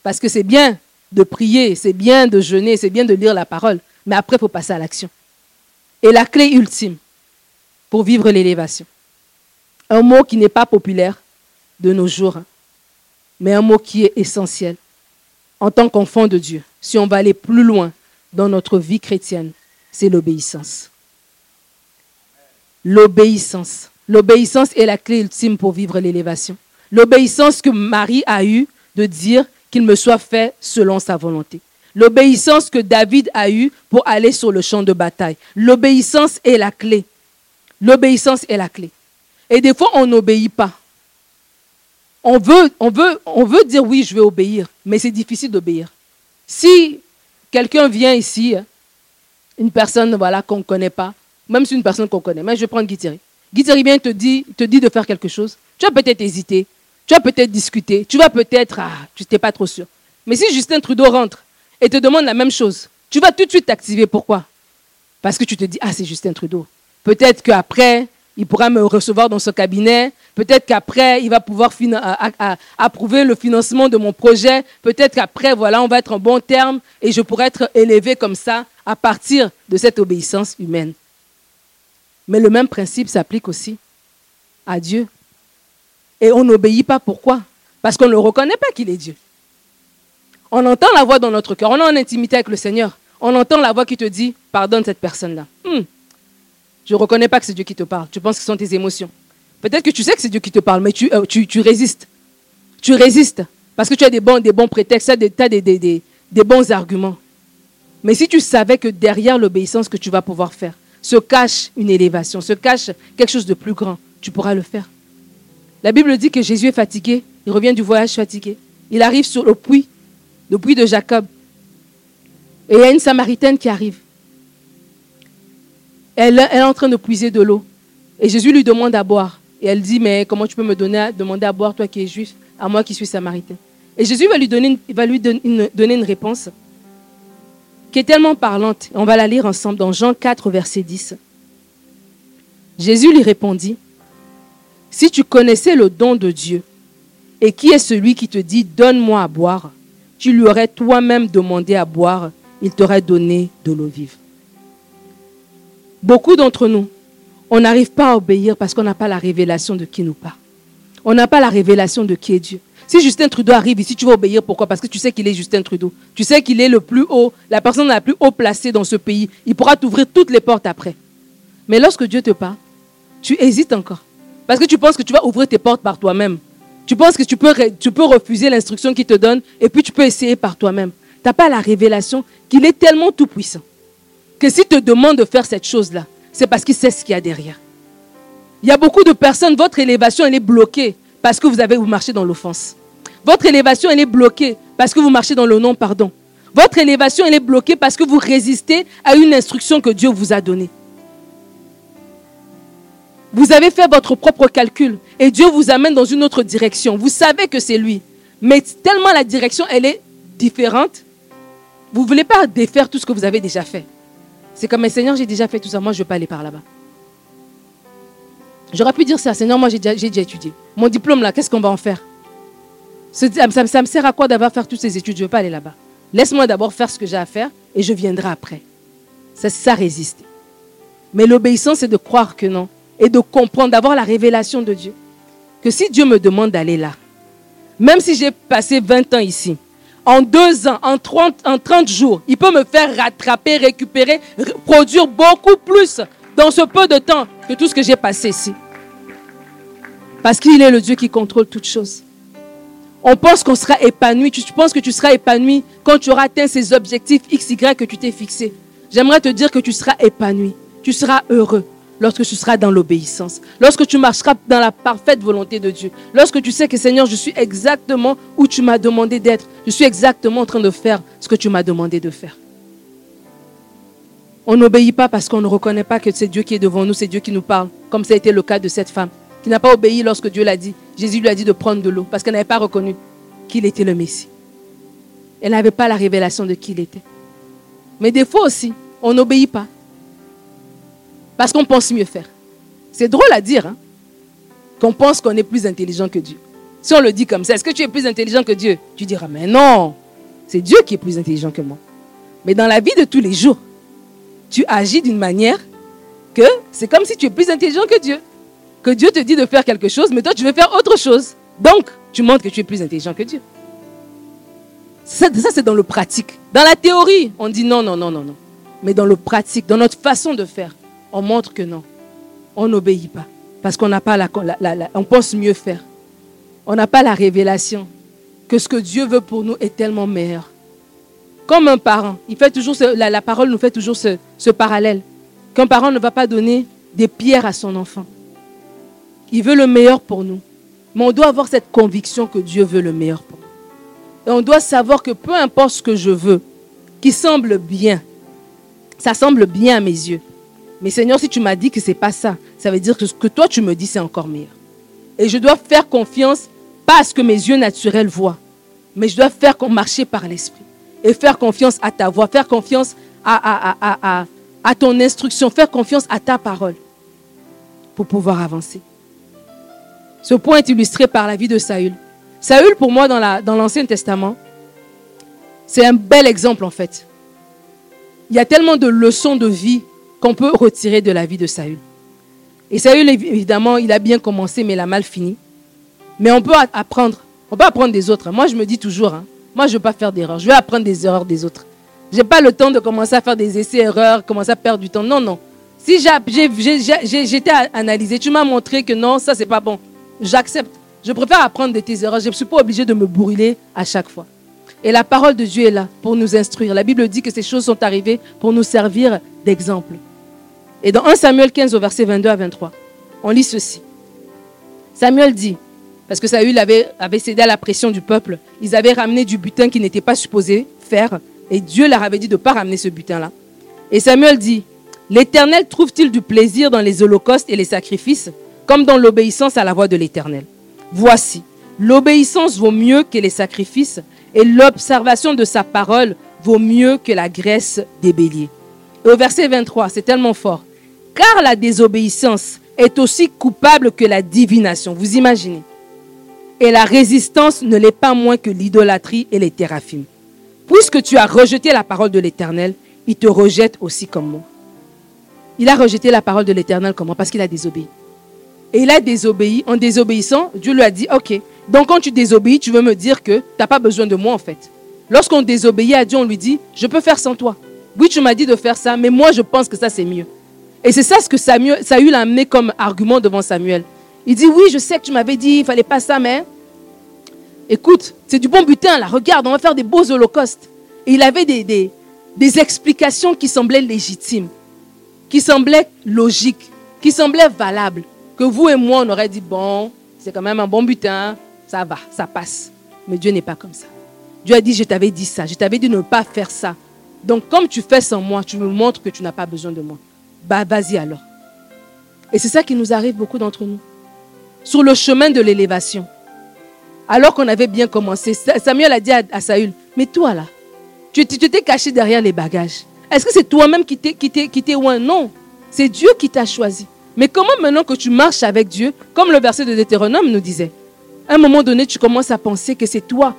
Parce que c'est bien de prier, c'est bien de jeûner, c'est bien de lire la parole, mais après il faut passer à l'action. Et la clé ultime pour vivre l'élévation, un mot qui n'est pas populaire de nos jours, hein, mais un mot qui est essentiel en tant qu'enfant de Dieu, si on va aller plus loin dans notre vie chrétienne, c'est l'obéissance. L'obéissance. L'obéissance est la clé ultime pour vivre l'élévation. L'obéissance que Marie a eue de dire qu'il me soit fait selon sa volonté. L'obéissance que David a eue pour aller sur le champ de bataille. L'obéissance est la clé. L'obéissance est la clé. Et des fois, on n'obéit pas. On veut, on, veut, on veut dire oui, je vais obéir, mais c'est difficile d'obéir. Si quelqu'un vient ici, une personne voilà, qu'on ne connaît pas, même si une personne qu'on connaît, mais je vais prendre Guy Thierry. Guy Thierry vient te dit, te dit de faire quelque chose. Tu vas peut-être hésiter, tu vas peut-être discuter, tu vas peut-être, ah, tu n'es pas trop sûr. Mais si Justin Trudeau rentre et te demande la même chose, tu vas tout de suite t'activer. Pourquoi? Parce que tu te dis, ah, c'est Justin Trudeau. Peut-être qu'après, il pourra me recevoir dans son cabinet. Peut-être qu'après, il va pouvoir approuver le financement de mon projet. Peut-être qu'après, voilà, on va être en bon terme et je pourrai être élevé comme ça à partir de cette obéissance humaine. Mais le même principe s'applique aussi à Dieu. Et on n'obéit pas. Pourquoi? Parce qu'on ne reconnaît pas qu'il est Dieu. On entend la voix dans notre cœur. On est en intimité avec le Seigneur. On entend la voix qui te dit, pardonne cette personne-là. Hmm. Je ne reconnais pas que c'est Dieu qui te parle. Tu penses que ce sont tes émotions. Peut-être que tu sais que c'est Dieu qui te parle, mais tu, euh, résistes. Tu résistes. Parce que tu as des bons, des prétextes, tu as, des, des, des bons arguments. Mais si tu savais que derrière l'obéissance que tu vas pouvoir faire, se cache une élévation, se cache quelque chose de plus grand, tu pourras le faire. La Bible dit que Jésus est fatigué, il revient du voyage fatigué. Il arrive sur le puits, le puits de Jacob. Et il y a une Samaritaine qui arrive. Elle, est en train de puiser de l'eau. Et Jésus lui demande à boire. Et elle dit, mais comment tu peux me donner, demander à boire, toi qui es juif, à moi qui suis samaritain? Et Jésus va lui donner, va lui donner une réponse qui est tellement parlante. On va la lire ensemble dans Jean 4, verset 10. Jésus lui répondit, Si tu connaissais le don de Dieu, et qui est celui qui te dit, Donne-moi à boire, tu lui aurais toi-même demandé à boire, il t'aurait donné de l'eau vive. Beaucoup d'entre nous, on n'arrive pas à obéir parce qu'on n'a pas la révélation de qui nous parle. On n'a pas la révélation de qui est Dieu. Si Justin Trudeau arrive ici, tu vas obéir. Pourquoi? Parce que tu sais qu'il est Justin Trudeau. Tu sais qu'il est le plus haut, la personne la plus haut placée dans ce pays. Il pourra t'ouvrir toutes les portes après. Mais lorsque Dieu te parle, tu hésites encore. Parce que tu penses que tu vas ouvrir tes portes par toi-même. Tu penses que tu peux, tu peux refuser l'instruction qu'il te donne et puis tu peux essayer par toi-même. Tu n'as pas la révélation qu'il est tellement tout-puissant que s'il te demande de faire cette chose-là, c'est parce qu'il sait ce qu'il y a derrière. Il y a beaucoup de personnes, votre élévation, elle est bloquée parce que vous avez marchez dans l'offense. Votre élévation, elle est bloquée parce que vous marchez dans le non-pardon. Votre élévation, elle est bloquée parce que vous résistez à une instruction que Dieu vous a donnée. Vous avez fait votre propre calcul et Dieu vous amène dans une autre direction. Vous savez que c'est lui. Mais tellement la direction, elle est différente, vous ne voulez pas défaire tout ce que vous avez déjà fait. C'est comme, mais Seigneur, j'ai déjà fait tout ça, moi je ne veux pas aller par là-bas. J'aurais pu dire ça, Seigneur, moi j'ai déjà, étudié. Mon diplôme là, qu'est-ce qu'on va en faire? Ça, me sert à quoi d'avoir fait toutes ces études? Je ne veux pas aller là-bas. Laisse-moi d'abord faire ce que j'ai à faire et je viendrai après. C'est ça résister. Mais l'obéissance, c'est de croire que non. Et de comprendre, d'avoir la révélation de Dieu. Que si Dieu me demande d'aller là, même si j'ai passé 20 ans ici, en deux ans, en 30, en 30 jours, il peut me faire rattraper, récupérer, produire beaucoup plus dans ce peu de temps que tout ce que j'ai passé ici. Parce qu'il est le Dieu qui contrôle toutes choses. On pense qu'on sera épanoui. Tu penses que tu seras épanoui quand tu auras atteint ces objectifs XY que tu t'es fixés. J'aimerais te dire que tu seras épanoui. Tu seras heureux lorsque tu seras dans l'obéissance, lorsque tu marcheras dans la parfaite volonté de Dieu, lorsque tu sais que Seigneur, je suis exactement où tu m'as demandé d'être, je suis exactement en train de faire ce que tu m'as demandé de faire. On n'obéit pas parce qu'on ne reconnaît pas que c'est Dieu qui est devant nous, c'est Dieu qui nous parle, comme ça a été le cas de cette femme qui n'a pas obéi lorsque Dieu l'a dit. Jésus lui a dit de prendre de l'eau parce qu'elle n'avait pas reconnu qu'il était le Messie. Elle n'avait pas la révélation de qui il était. Mais des fois aussi, on n'obéit pas. Parce qu'on pense mieux faire. C'est drôle à dire, hein, qu'on pense qu'on est plus intelligent que Dieu. Si on le dit comme ça, est-ce que tu es plus intelligent que Dieu? Tu diras, mais non, c'est Dieu qui est plus intelligent que moi. Mais dans la vie de tous les jours, tu agis d'une manière que c'est comme si tu es plus intelligent que Dieu. Que Dieu te dit de faire quelque chose, mais toi tu veux faire autre chose. Donc, tu montres que tu es plus intelligent que Dieu. Ça, ça c'est dans le pratique. Dans la théorie, on dit non, non, non, non, non. Mais dans le pratique, dans notre façon de faire, on montre que non. On n'obéit pas. Parce qu'on n'a pas la, on pense mieux faire. On n'a pas la révélation que ce que Dieu veut pour nous est tellement meilleur. Comme un parent, il fait toujours la, parole nous fait toujours ce, ce parallèle. Qu'un parent ne va pas donner des pierres à son enfant. Il veut le meilleur pour nous. Mais on doit avoir cette conviction que Dieu veut le meilleur pour nous. Et on doit savoir que peu importe ce que je veux, qui semble bien, ça semble bien à mes yeux. Mais Seigneur, si tu m'as dit que ce n'est pas ça, ça veut dire que ce que toi tu me dis, c'est encore meilleur. Et je dois faire confiance, pas à ce que mes yeux naturels voient, mais je dois faire marcher par l'Esprit. Et faire confiance à ta voix, faire confiance à, ton instruction, faire confiance à ta parole pour pouvoir avancer. Ce point est illustré par la vie de Saül. Saül, pour moi, dans l'Ancien Testament, c'est un bel exemple en fait. Il y a tellement de leçons de vie qu'on peut retirer de la vie de Saül. Et Saül, évidemment, il a bien commencé, mais il a mal fini. Mais on peut apprendre. On peut apprendre des autres. Moi, je me dis toujours, hein, moi, je ne veux pas faire d'erreurs. Je vais apprendre des erreurs des autres. Je n'ai pas le temps de commencer à faire des essais-erreurs, commencer à perdre du temps. Non, non. Si j'étais analysé, tu m'as montré que non, ça, c'est pas bon. J'accepte. Je préfère apprendre de tes erreurs. Je ne suis pas obligé de me brûler à chaque fois. Et la parole de Dieu est là pour nous instruire. La Bible dit que ces choses sont arrivées pour nous servir d'exemple. Et dans 1 Samuel 15 au verset 22 à 23, on lit ceci. Samuel dit, parce que Saül avait, cédé à la pression du peuple, ils avaient ramené du butin qu'ils n'étaient pas supposés faire, et Dieu leur avait dit de ne pas ramener ce butin-là. Et Samuel dit, L'Éternel trouve-t-il du plaisir dans les holocaustes et les sacrifices, comme dans l'obéissance à la voix de l'Éternel? Voici, l'obéissance vaut mieux que les sacrifices, et l'observation de sa parole vaut mieux que la graisse des béliers. Et au verset 23, c'est tellement fort car la désobéissance est aussi coupable que la divination. Vous imaginez Et la résistance ne l'est pas moins que l'idolâtrie et les théraphimes. Puisque tu as rejeté la parole de l'Éternel, il te rejette aussi comme moi. Il a rejeté la parole de l'Éternel comme moi parce qu'il a désobéi. Et il a désobéi. En désobéissant, Dieu lui a dit, OK, donc quand tu désobéis, tu veux me dire que tu n'as pas besoin de moi en fait. Lorsqu'on désobéit à Dieu, on lui dit, je peux faire sans toi. Oui, tu m'as dit de faire ça, mais moi je pense que ça c'est mieux. Et c'est ça ce que Samuel, Saül a amené comme argument devant Samuel. Il dit, oui, je sais que tu m'avais dit, il fallait pas ça, mais écoute, c'est du bon butin là, regarde, on va faire des beaux holocaustes. Et il avait des, des, des explications qui semblaient légitimes, qui semblaient logiques, qui semblaient valables. Que vous et moi, on aurait dit, bon, c'est quand même un bon butin, ça va, ça passe. Mais Dieu n'est pas comme ça. Dieu a dit, je t'avais dit ça, je t'avais dit de ne pas faire ça. Donc comme tu fais sans moi, tu me montres que tu n'as pas besoin de moi bah vas-y alors. Et c'est ça qui nous arrive beaucoup d'entre nous. Sur le chemin de l'élévation. Alors qu'on avait bien commencé, Samuel a dit à, Saül, mais toi là, tu t'es caché derrière les bagages. Est-ce que c'est toi-même qui t'es loin Non, c'est Dieu qui t'a choisi. Mais comment maintenant que tu marches avec Dieu, comme le verset de Deutéronome nous disait, à un moment donné, tu commences à penser que c'est toi,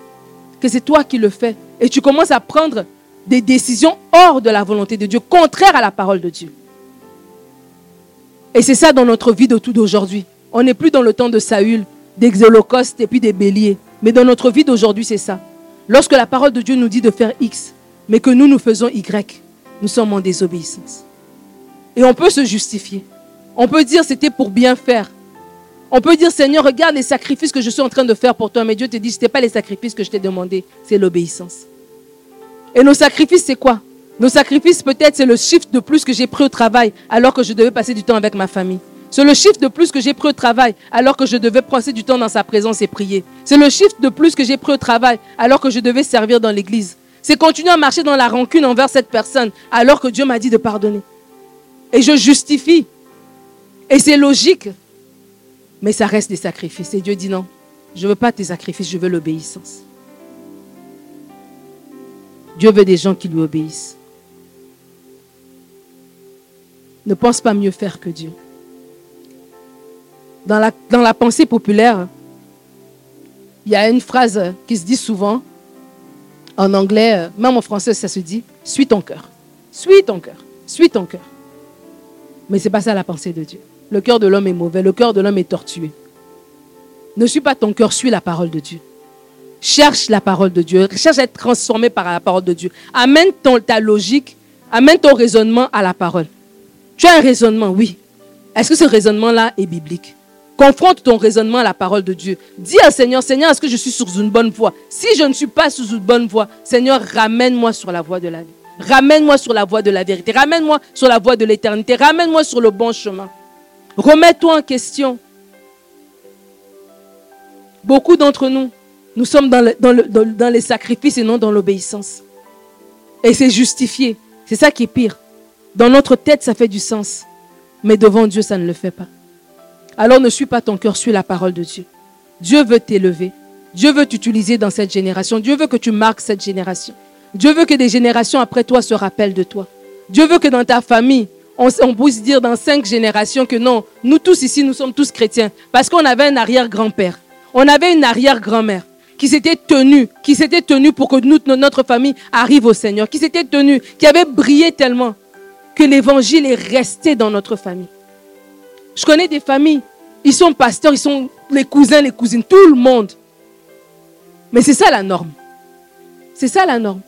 que c'est toi qui le fais. Et tu commences à prendre des décisions hors de la volonté de Dieu, contraires à la parole de Dieu. Et c'est ça dans notre vie de tout d'aujourd'hui. On n'est plus dans le temps de Saül, des et puis des béliers. Mais dans notre vie d'aujourd'hui, c'est ça. Lorsque la parole de Dieu nous dit de faire X, mais que nous, nous faisons Y, nous sommes en désobéissance. Et on peut se justifier. On peut dire c'était pour bien faire. On peut dire Seigneur, regarde les sacrifices que je suis en train de faire pour toi. Mais Dieu te dit, ce n'était pas les sacrifices que je t'ai demandé, c'est l'obéissance. Et nos sacrifices, c'est quoi? Nos sacrifices, peut-être, c'est le chiffre de plus que j'ai pris au travail alors que je devais passer du temps avec ma famille. C'est le chiffre de plus que j'ai pris au travail alors que je devais passer du temps dans sa présence et prier. C'est le chiffre de plus que j'ai pris au travail alors que je devais servir dans l'église. C'est continuer à marcher dans la rancune envers cette personne alors que Dieu m'a dit de pardonner. Et je justifie. Et c'est logique. Mais ça reste des sacrifices. Et Dieu dit non, je ne veux pas tes sacrifices, je veux l'obéissance. Dieu veut des gens qui lui obéissent. Ne pense pas mieux faire que Dieu. Dans la, pensée populaire, il y a une phrase qui se dit souvent, en anglais, même en français, ça se dit, suis ton cœur. Suis ton cœur. Suis ton cœur. Mais ce n'est pas ça la pensée de Dieu. Le cœur de l'homme est mauvais, le cœur de l'homme est tortué. Ne suis pas ton cœur, suis la parole de Dieu. Cherche la parole de Dieu, cherche à être transformé par la parole de Dieu. Amène ton, ta logique, amène ton raisonnement à la parole. Tu as un raisonnement, oui. Est-ce que ce raisonnement-là est biblique? Confronte ton raisonnement à la parole de Dieu. Dis au Seigneur, Seigneur, est-ce que je suis sur une bonne voie? Si je ne suis pas sur une bonne voie, Seigneur, ramène-moi sur la voie de la vie. Ramène-moi sur la voie de la vérité. Ramène-moi sur la voie de l'éternité. Ramène-moi sur le bon chemin. Remets-toi en question. Beaucoup d'entre nous, nous sommes dans, les sacrifices et non dans l'obéissance. Et c'est justifié. C'est ça qui est pire. Dans notre tête, ça fait du sens. Mais devant Dieu, ça ne le fait pas. Alors ne suis pas ton cœur, suis la parole de Dieu. Dieu veut t'élever. Dieu veut t'utiliser dans cette génération. Dieu veut que tu marques cette génération. Dieu veut que des générations après toi se rappellent de toi. Dieu veut que dans ta famille, on, puisse dire dans cinq générations que non, nous tous ici, nous sommes tous chrétiens. Parce qu'on avait un arrière-grand-père. On avait une arrière-grand-mère qui s'était tenue, qui s'était tenue pour que notre famille arrive au Seigneur, qui s'était tenue, qui avait brillé tellement que l'évangile est resté dans notre famille. Je connais des familles, ils sont pasteurs, ils sont les cousins, les cousines, tout le monde. Mais c'est ça la norme. C'est ça la norme.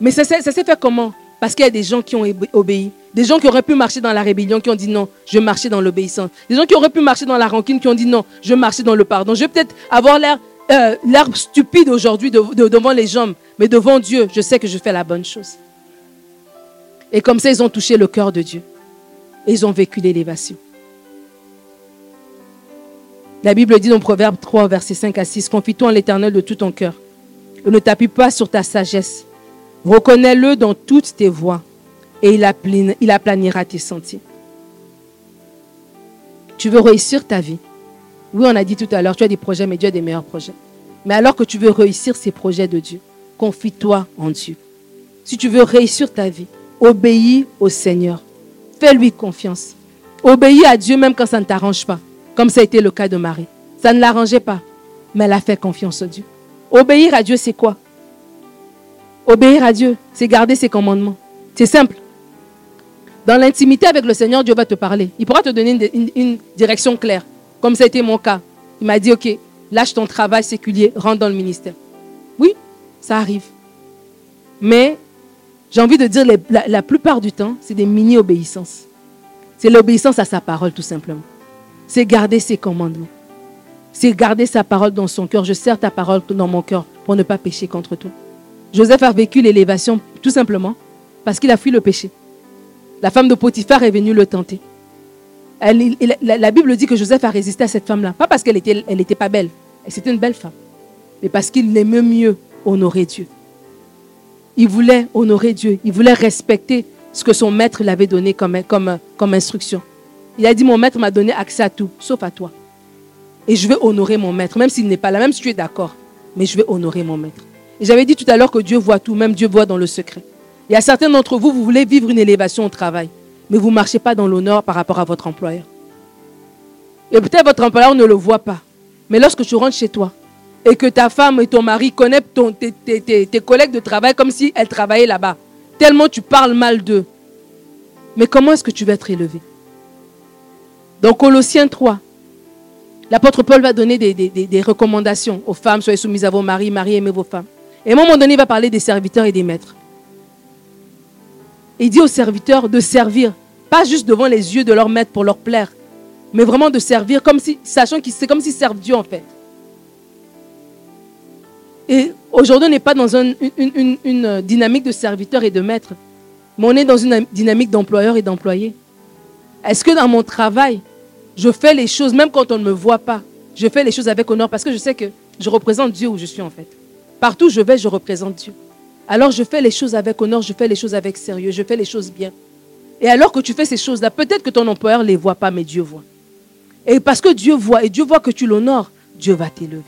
Mais ça, s'est fait comment? Parce qu'il y a des gens qui ont obéi. Des gens qui auraient pu marcher dans la rébellion, qui ont dit non, je marcher dans l'obéissance. Des gens qui auraient pu marcher dans la rancune, qui ont dit non, je marcher dans le pardon. Je vais peut-être avoir l'air euh, stupide aujourd'hui devant les gens, mais devant Dieu, je sais que je fais la bonne chose. Et comme ça, ils ont touché le cœur de Dieu. Ils ont vécu l'élévation. La Bible dit dans Proverbe 3, verset 5 à 6, Confie-toi en l'éternel de tout ton cœur. Ne t'appuie pas sur ta sagesse. Reconnais-le dans toutes tes voies et il, il aplanira tes sentiers. Tu veux réussir ta vie. Oui, on a dit tout à l'heure, tu as des projets, mais Dieu a des meilleurs projets. Mais alors que tu veux réussir ces projets de Dieu, confie-toi en Dieu. Si tu veux réussir ta vie, obéis au Seigneur. Fais-lui confiance. Obéis à Dieu même quand ça ne t'arrange pas, comme ça a été le cas de Marie. Ça ne l'arrangeait pas, mais elle a fait confiance en Dieu. Obéir à Dieu, c'est quoi? Obéir à Dieu, c'est garder ses commandements. C'est simple. Dans l'intimité avec le Seigneur, Dieu va te parler. Il pourra te donner une, direction claire, comme ça a été mon cas. Il m'a dit, OK, lâche ton travail séculier, rentre dans le ministère. Oui, ça arrive. Mais j'ai envie de dire, la, la plupart du temps, c'est des mini-obéissances. C'est l'obéissance à sa parole, tout simplement. C'est garder ses commandements. C'est garder sa parole dans son cœur. Je sers ta parole dans mon cœur pour ne pas pécher contre toi. Joseph a vécu l'élévation tout simplement parce qu'il a fui le péché. La femme de Potiphar est venue le tenter. La, Bible dit que Joseph a résisté à cette femme-là. Pas parce qu'elle n'était elle était pas belle, c'était une belle femme, mais parce qu'il aimait mieux honorer Dieu. Il voulait honorer Dieu, il voulait respecter ce que son maître l'avait donné comme, comme, comme instruction. Il a dit, mon maître m'a donné accès à tout, sauf à toi. Et je vais honorer mon maître, même s'il n'est pas là, même si tu es d'accord. Mais je vais honorer mon maître. Et j'avais dit tout à l'heure que Dieu voit tout, même Dieu voit dans le secret. Il y a certains d'entre vous, vous voulez vivre une élévation au travail, mais vous ne marchez pas dans l'honneur par rapport à votre employeur. Et peut-être votre employeur ne le voit pas. Mais lorsque tu rentres chez toi et que ta femme et ton mari connaissent tes, tes collègues de travail comme si elles travaillaient là-bas, tellement tu parles mal d'eux. Mais comment est-ce que tu vas être élevé? Dans Colossiens 3, l'apôtre Paul va donner des, des, recommandations aux femmes, soyez soumises à vos maris, maris aimez vos femmes. Et à un moment donné, il va parler des serviteurs et des maîtres. Il dit aux serviteurs de servir, pas juste devant les yeux de leur maître pour leur plaire, mais vraiment de servir comme si, sachant que c'est comme s'ils servent Dieu en fait. Et aujourd'hui, on n'est pas dans une, une, dynamique de serviteur et de maître, mais on est dans une dynamique d'employeur et d'employé. Est-ce que dans mon travail, je fais les choses, même quand on ne me voit pas, je fais les choses avec honneur parce que je sais que je représente Dieu où je suis en fait. Partout où je vais, je représente Dieu. Alors je fais les choses avec honneur, je fais les choses avec sérieux, je fais les choses bien. Et alors que tu fais ces choses-là, peut-être que ton employeur ne les voit pas, mais Dieu voit. Et parce que Dieu voit, et Dieu voit que tu l'honores, Dieu va t'élever.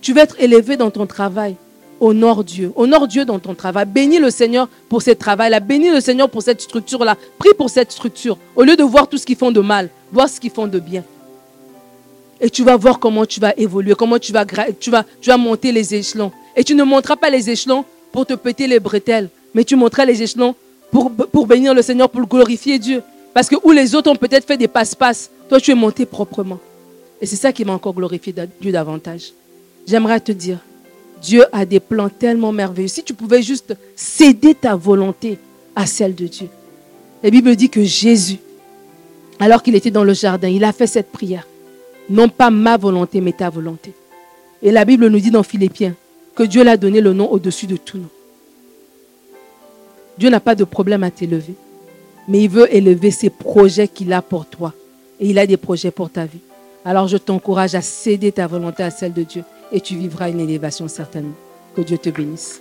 Tu vas être élevé dans ton travail. Honore Dieu. Honore Dieu dans ton travail. Bénis le Seigneur pour ce travail-là. Bénis le Seigneur pour cette structure-là. Prie pour cette structure. Au lieu de voir tout ce qu'ils font de mal, voir ce qu'ils font de bien. Et tu vas voir comment tu vas évoluer, comment tu vas, tu vas, tu vas monter les échelons. Et tu ne monteras pas les échelons pour te péter les bretelles, mais tu monteras les échelons pour, bénir le Seigneur, pour glorifier Dieu. Parce que où les autres ont peut-être fait des passe-passe, toi tu es monté proprement. Et c'est ça qui m'a encore glorifié Dieu davantage. J'aimerais te dire, Dieu a des plans tellement merveilleux. Si tu pouvais juste céder ta volonté à celle de Dieu. La Bible dit que Jésus, alors qu'il était dans le jardin, il a fait cette prière. Non pas ma volonté, mais ta volonté. Et la Bible nous dit dans Philippiens que Dieu l'a donné le nom au-dessus de tout nom. Dieu n'a pas de problème à t'élever, mais il veut élever ses projets qu'il a pour toi. Et il a des projets pour ta vie. Alors je t'encourage à céder ta volonté à celle de Dieu et tu vivras une élévation certainement. Que Dieu te bénisse.